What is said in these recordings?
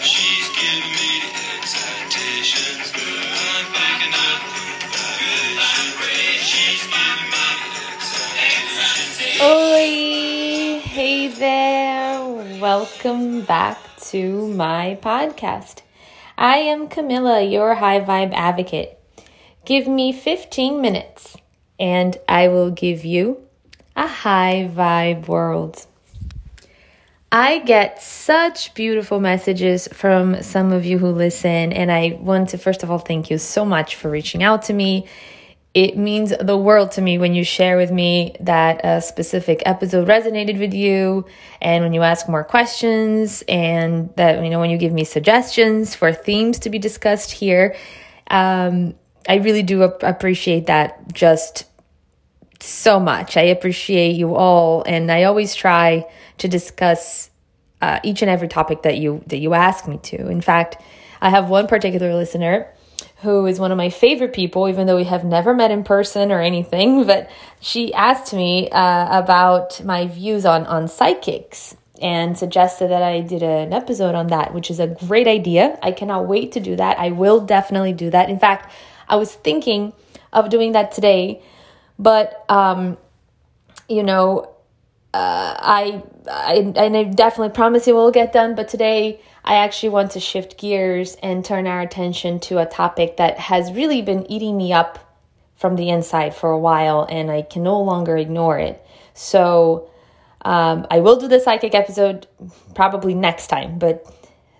She's giving me the. Oi! Hey there! Welcome back to my podcast. I am Camilla, your high vibe advocate. Give me 15 minutes and I will give you a high vibe world. I get such beautiful messages from some of you who listen, and I want to first of all thank you so much for reaching out to me. It means the world to me when you share with me that a specific episode resonated with you, and when you ask more questions, and that, you know, when you give me suggestions for themes to be discussed here. Um, I really do ap- appreciate that just so much. I appreciate you all, and I always try to discuss uh, each and every topic that you that you ask me to. In fact, I have one particular listener who is one of my favorite people, even though we have never met in person or anything. But she asked me uh, about my views on on psychics and suggested that I did an episode on that, which is a great idea. I cannot wait to do that. I will definitely do that. In fact, I was thinking of doing that today, but um, you know, uh, I, I I definitely promise it will get done. But today, I actually want to shift gears and turn our attention to a topic that has really been eating me up from the inside for a while, and I can no longer ignore it. So. Um, I will do the psychic episode probably next time, but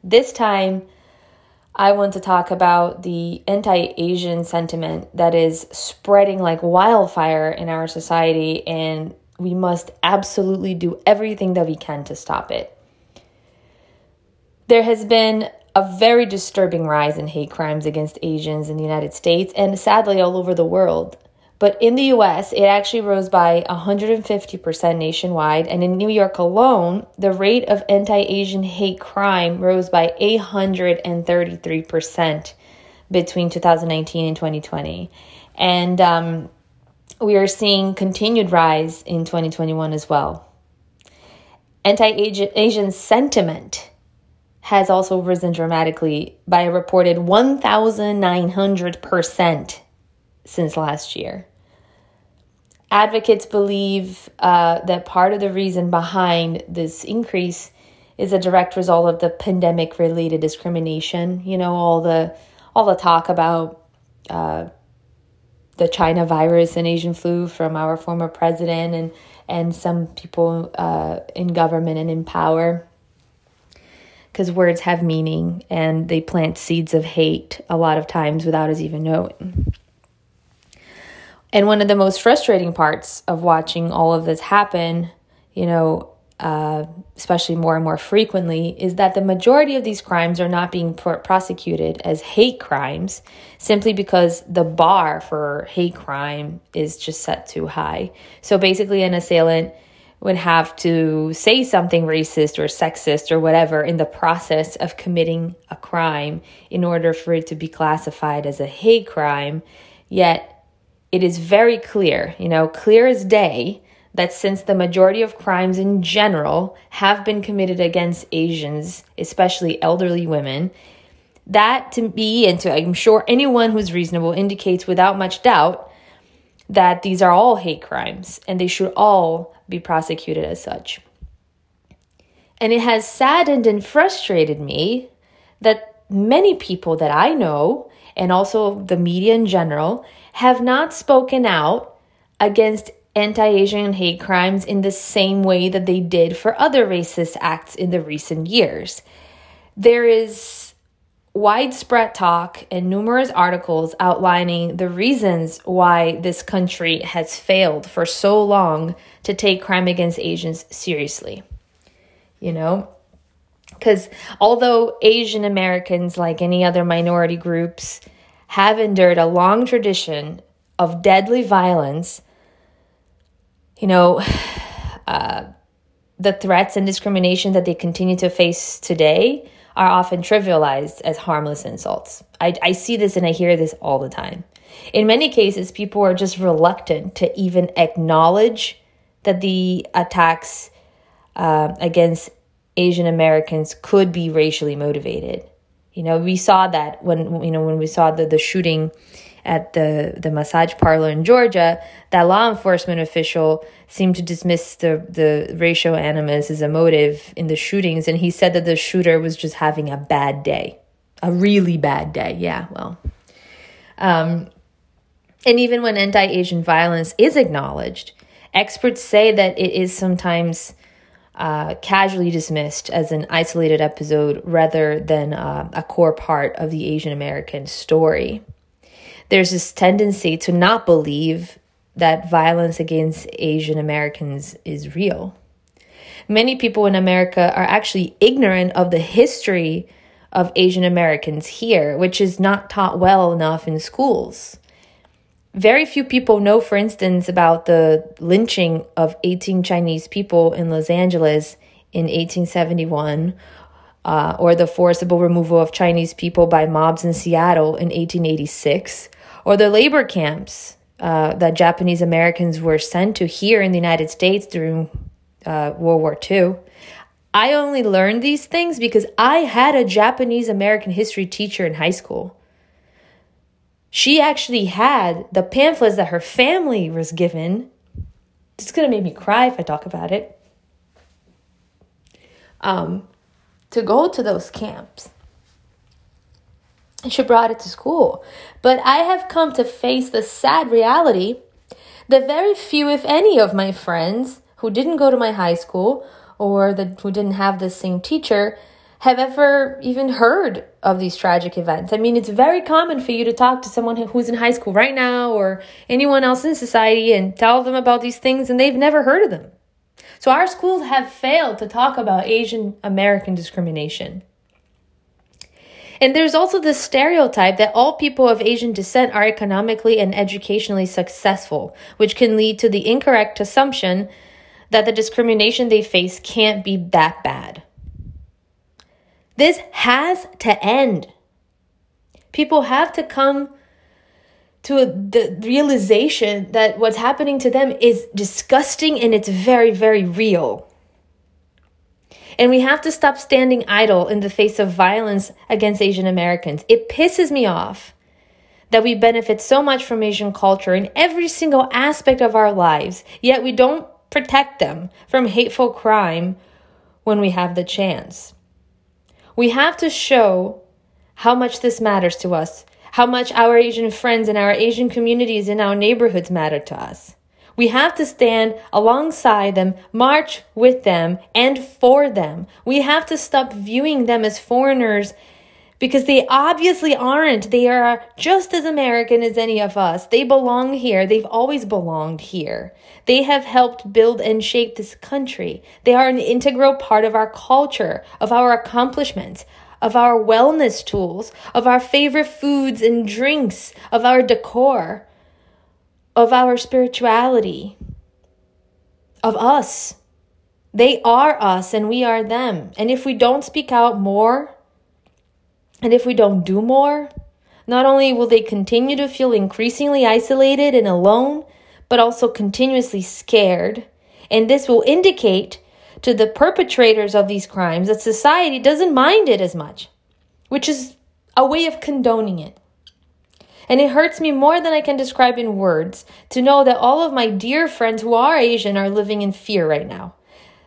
this time I want to talk about the anti Asian sentiment that is spreading like wildfire in our society, and we must absolutely do everything that we can to stop it. There has been a very disturbing rise in hate crimes against Asians in the United States and sadly all over the world. But in the US, it actually rose by 150% nationwide. And in New York alone, the rate of anti Asian hate crime rose by 833% between 2019 and 2020. And um, we are seeing continued rise in 2021 as well. Anti Asian sentiment has also risen dramatically by a reported 1,900% since last year. Advocates believe uh, that part of the reason behind this increase is a direct result of the pandemic related discrimination. You know, all the all the talk about uh, the China virus and Asian flu from our former president and and some people uh, in government and in power. Because words have meaning and they plant seeds of hate a lot of times without us even knowing. And one of the most frustrating parts of watching all of this happen, you know, uh, especially more and more frequently, is that the majority of these crimes are not being pr- prosecuted as hate crimes simply because the bar for hate crime is just set too high. So basically, an assailant would have to say something racist or sexist or whatever in the process of committing a crime in order for it to be classified as a hate crime. Yet, it is very clear, you know, clear as day, that since the majority of crimes in general have been committed against Asians, especially elderly women, that to me and to I'm sure anyone who's reasonable indicates without much doubt that these are all hate crimes and they should all be prosecuted as such. And it has saddened and frustrated me that many people that I know, and also the media in general, have not spoken out against anti Asian hate crimes in the same way that they did for other racist acts in the recent years. There is widespread talk and numerous articles outlining the reasons why this country has failed for so long to take crime against Asians seriously. You know, because although Asian Americans, like any other minority groups, have endured a long tradition of deadly violence, you know, uh, the threats and discrimination that they continue to face today are often trivialized as harmless insults. I, I see this and I hear this all the time. In many cases, people are just reluctant to even acknowledge that the attacks uh, against Asian Americans could be racially motivated. You know, we saw that when you know when we saw the the shooting at the the massage parlor in Georgia, that law enforcement official seemed to dismiss the the racial animus as a motive in the shootings, and he said that the shooter was just having a bad day, a really bad day. Yeah, well, um, and even when anti-Asian violence is acknowledged, experts say that it is sometimes uh, casually dismissed as an isolated episode rather than uh, a core part of the Asian American story. There's this tendency to not believe that violence against Asian Americans is real. Many people in America are actually ignorant of the history of Asian Americans here, which is not taught well enough in schools. Very few people know, for instance, about the lynching of 18 Chinese people in Los Angeles in 1871, uh, or the forcible removal of Chinese people by mobs in Seattle in 1886, or the labor camps uh, that Japanese Americans were sent to here in the United States during uh, World War II. I only learned these things because I had a Japanese American history teacher in high school she actually had the pamphlets that her family was given. It's gonna make me cry if I talk about it. Um, to go to those camps. And she brought it to school. But I have come to face the sad reality that very few, if any, of my friends who didn't go to my high school or that who didn't have the same teacher have ever even heard of these tragic events. I mean, it's very common for you to talk to someone who's in high school right now or anyone else in society and tell them about these things, and they've never heard of them. So, our schools have failed to talk about Asian American discrimination. And there's also this stereotype that all people of Asian descent are economically and educationally successful, which can lead to the incorrect assumption that the discrimination they face can't be that bad. This has to end. People have to come to the realization that what's happening to them is disgusting and it's very, very real. And we have to stop standing idle in the face of violence against Asian Americans. It pisses me off that we benefit so much from Asian culture in every single aspect of our lives, yet we don't protect them from hateful crime when we have the chance. We have to show how much this matters to us, how much our Asian friends and our Asian communities in our neighborhoods matter to us. We have to stand alongside them, march with them, and for them. We have to stop viewing them as foreigners because they obviously aren't. They are just as American as any of us. They belong here. They've always belonged here. They have helped build and shape this country. They are an integral part of our culture, of our accomplishments, of our wellness tools, of our favorite foods and drinks, of our decor, of our spirituality, of us. They are us and we are them. And if we don't speak out more, and if we don't do more, not only will they continue to feel increasingly isolated and alone, but also continuously scared. And this will indicate to the perpetrators of these crimes that society doesn't mind it as much, which is a way of condoning it. And it hurts me more than I can describe in words to know that all of my dear friends who are Asian are living in fear right now.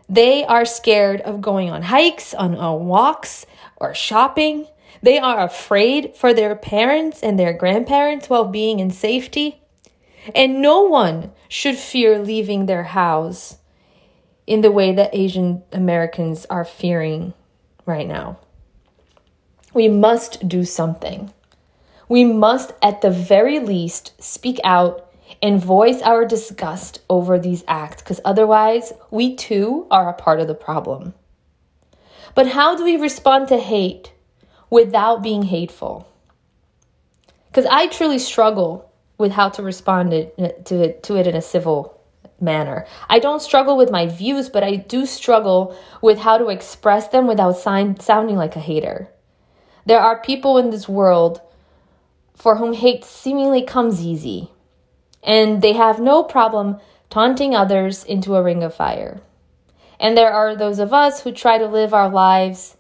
They are scared of going on hikes, on, on walks, or shopping. They are afraid for their parents and their grandparents' well being and safety. And no one should fear leaving their house in the way that Asian Americans are fearing right now. We must do something. We must, at the very least, speak out and voice our disgust over these acts, because otherwise, we too are a part of the problem. But how do we respond to hate? Without being hateful. Because I truly struggle with how to respond uh, to it, to it in a civil manner. I don't struggle with my views, but I do struggle with how to express them without sign, sounding like a hater. There are people in this world for whom hate seemingly comes easy, and they have no problem taunting others into a ring of fire. And there are those of us who try to live our lives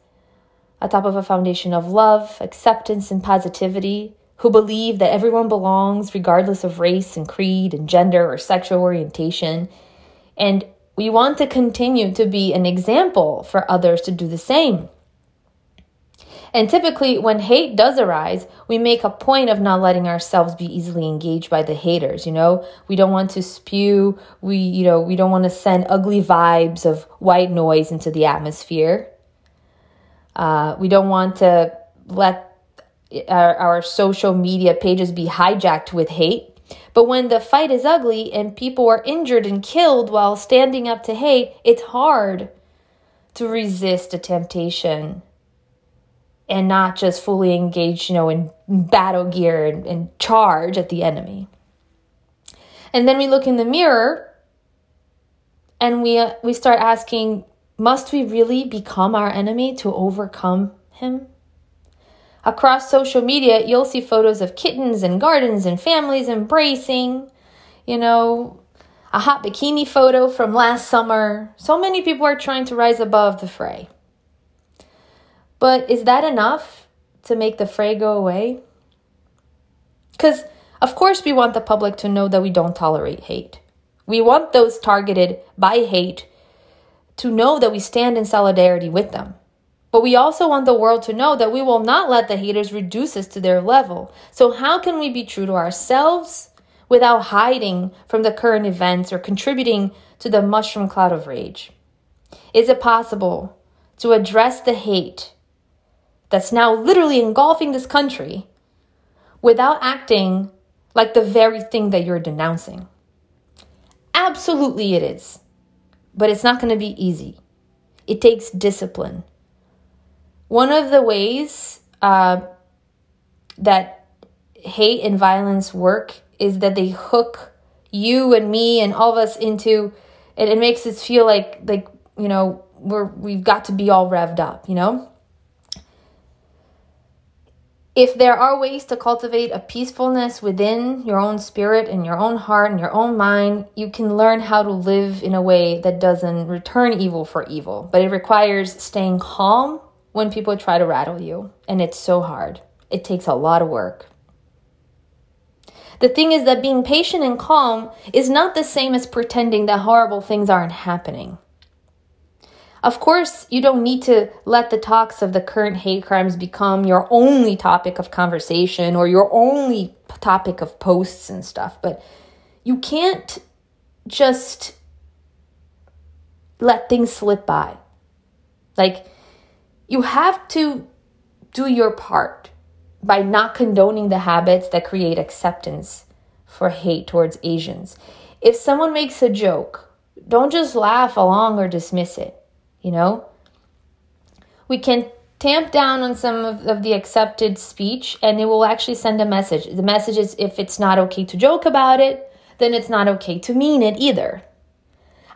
atop of a foundation of love, acceptance, and positivity, who believe that everyone belongs regardless of race and creed and gender or sexual orientation. And we want to continue to be an example for others to do the same. And typically, when hate does arise, we make a point of not letting ourselves be easily engaged by the haters. You know, we don't want to spew, we, you know, we don't want to send ugly vibes of white noise into the atmosphere. Uh, we don't want to let our, our social media pages be hijacked with hate. But when the fight is ugly and people are injured and killed while standing up to hate, it's hard to resist a temptation and not just fully engage, you know, in battle gear and, and charge at the enemy. And then we look in the mirror and we uh, we start asking, must we really become our enemy to overcome him? Across social media, you'll see photos of kittens and gardens and families embracing, you know, a hot bikini photo from last summer. So many people are trying to rise above the fray. But is that enough to make the fray go away? Because, of course, we want the public to know that we don't tolerate hate. We want those targeted by hate to know that we stand in solidarity with them. But we also want the world to know that we will not let the haters reduce us to their level. So, how can we be true to ourselves without hiding from the current events or contributing to the mushroom cloud of rage? Is it possible to address the hate that's now literally engulfing this country without acting like the very thing that you're denouncing? Absolutely, it is. But it's not going to be easy. It takes discipline. One of the ways uh, that hate and violence work is that they hook you and me and all of us into it, it makes us feel like like you know we're we've got to be all revved up you know if there are ways to cultivate a peacefulness within your own spirit and your own heart and your own mind, you can learn how to live in a way that doesn't return evil for evil. But it requires staying calm when people try to rattle you. And it's so hard, it takes a lot of work. The thing is that being patient and calm is not the same as pretending that horrible things aren't happening. Of course, you don't need to let the talks of the current hate crimes become your only topic of conversation or your only topic of posts and stuff, but you can't just let things slip by. Like, you have to do your part by not condoning the habits that create acceptance for hate towards Asians. If someone makes a joke, don't just laugh along or dismiss it you know? We can tamp down on some of, of, the accepted speech and it will actually send a message. The message is if it's not okay to joke about it, then it's not okay to mean it either.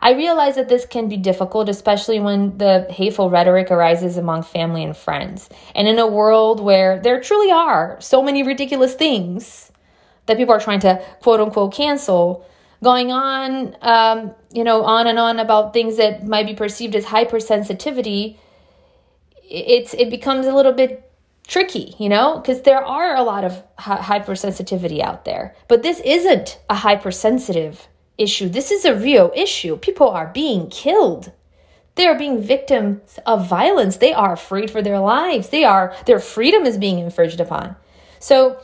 I realize that this can be difficult, especially when the hateful rhetoric arises among family and friends. And in a world where there truly are so many ridiculous things that people are trying to quote unquote cancel, going on, um, you know, on and on about things that might be perceived as hypersensitivity, it's it becomes a little bit tricky, you know, because there are a lot of hypersensitivity out there. But this isn't a hypersensitive issue. This is a real issue. People are being killed. They are being victims of violence. They are afraid for their lives. They are their freedom is being infringed upon. So,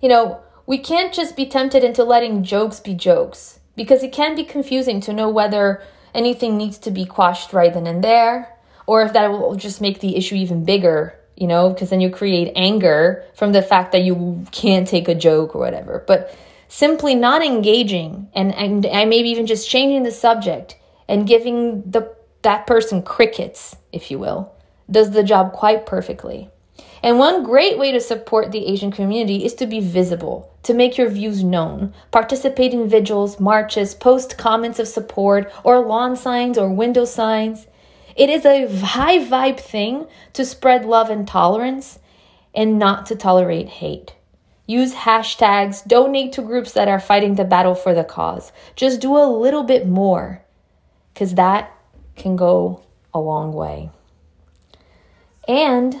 you know, we can't just be tempted into letting jokes be jokes because it can be confusing to know whether anything needs to be quashed right then and there or if that will just make the issue even bigger, you know, because then you create anger from the fact that you can't take a joke or whatever. But simply not engaging and, and, and maybe even just changing the subject and giving the that person crickets, if you will, does the job quite perfectly. And one great way to support the Asian community is to be visible, to make your views known, participate in vigils, marches, post comments of support, or lawn signs or window signs. It is a high vibe thing to spread love and tolerance and not to tolerate hate. Use hashtags, donate to groups that are fighting the battle for the cause. Just do a little bit more because that can go a long way. And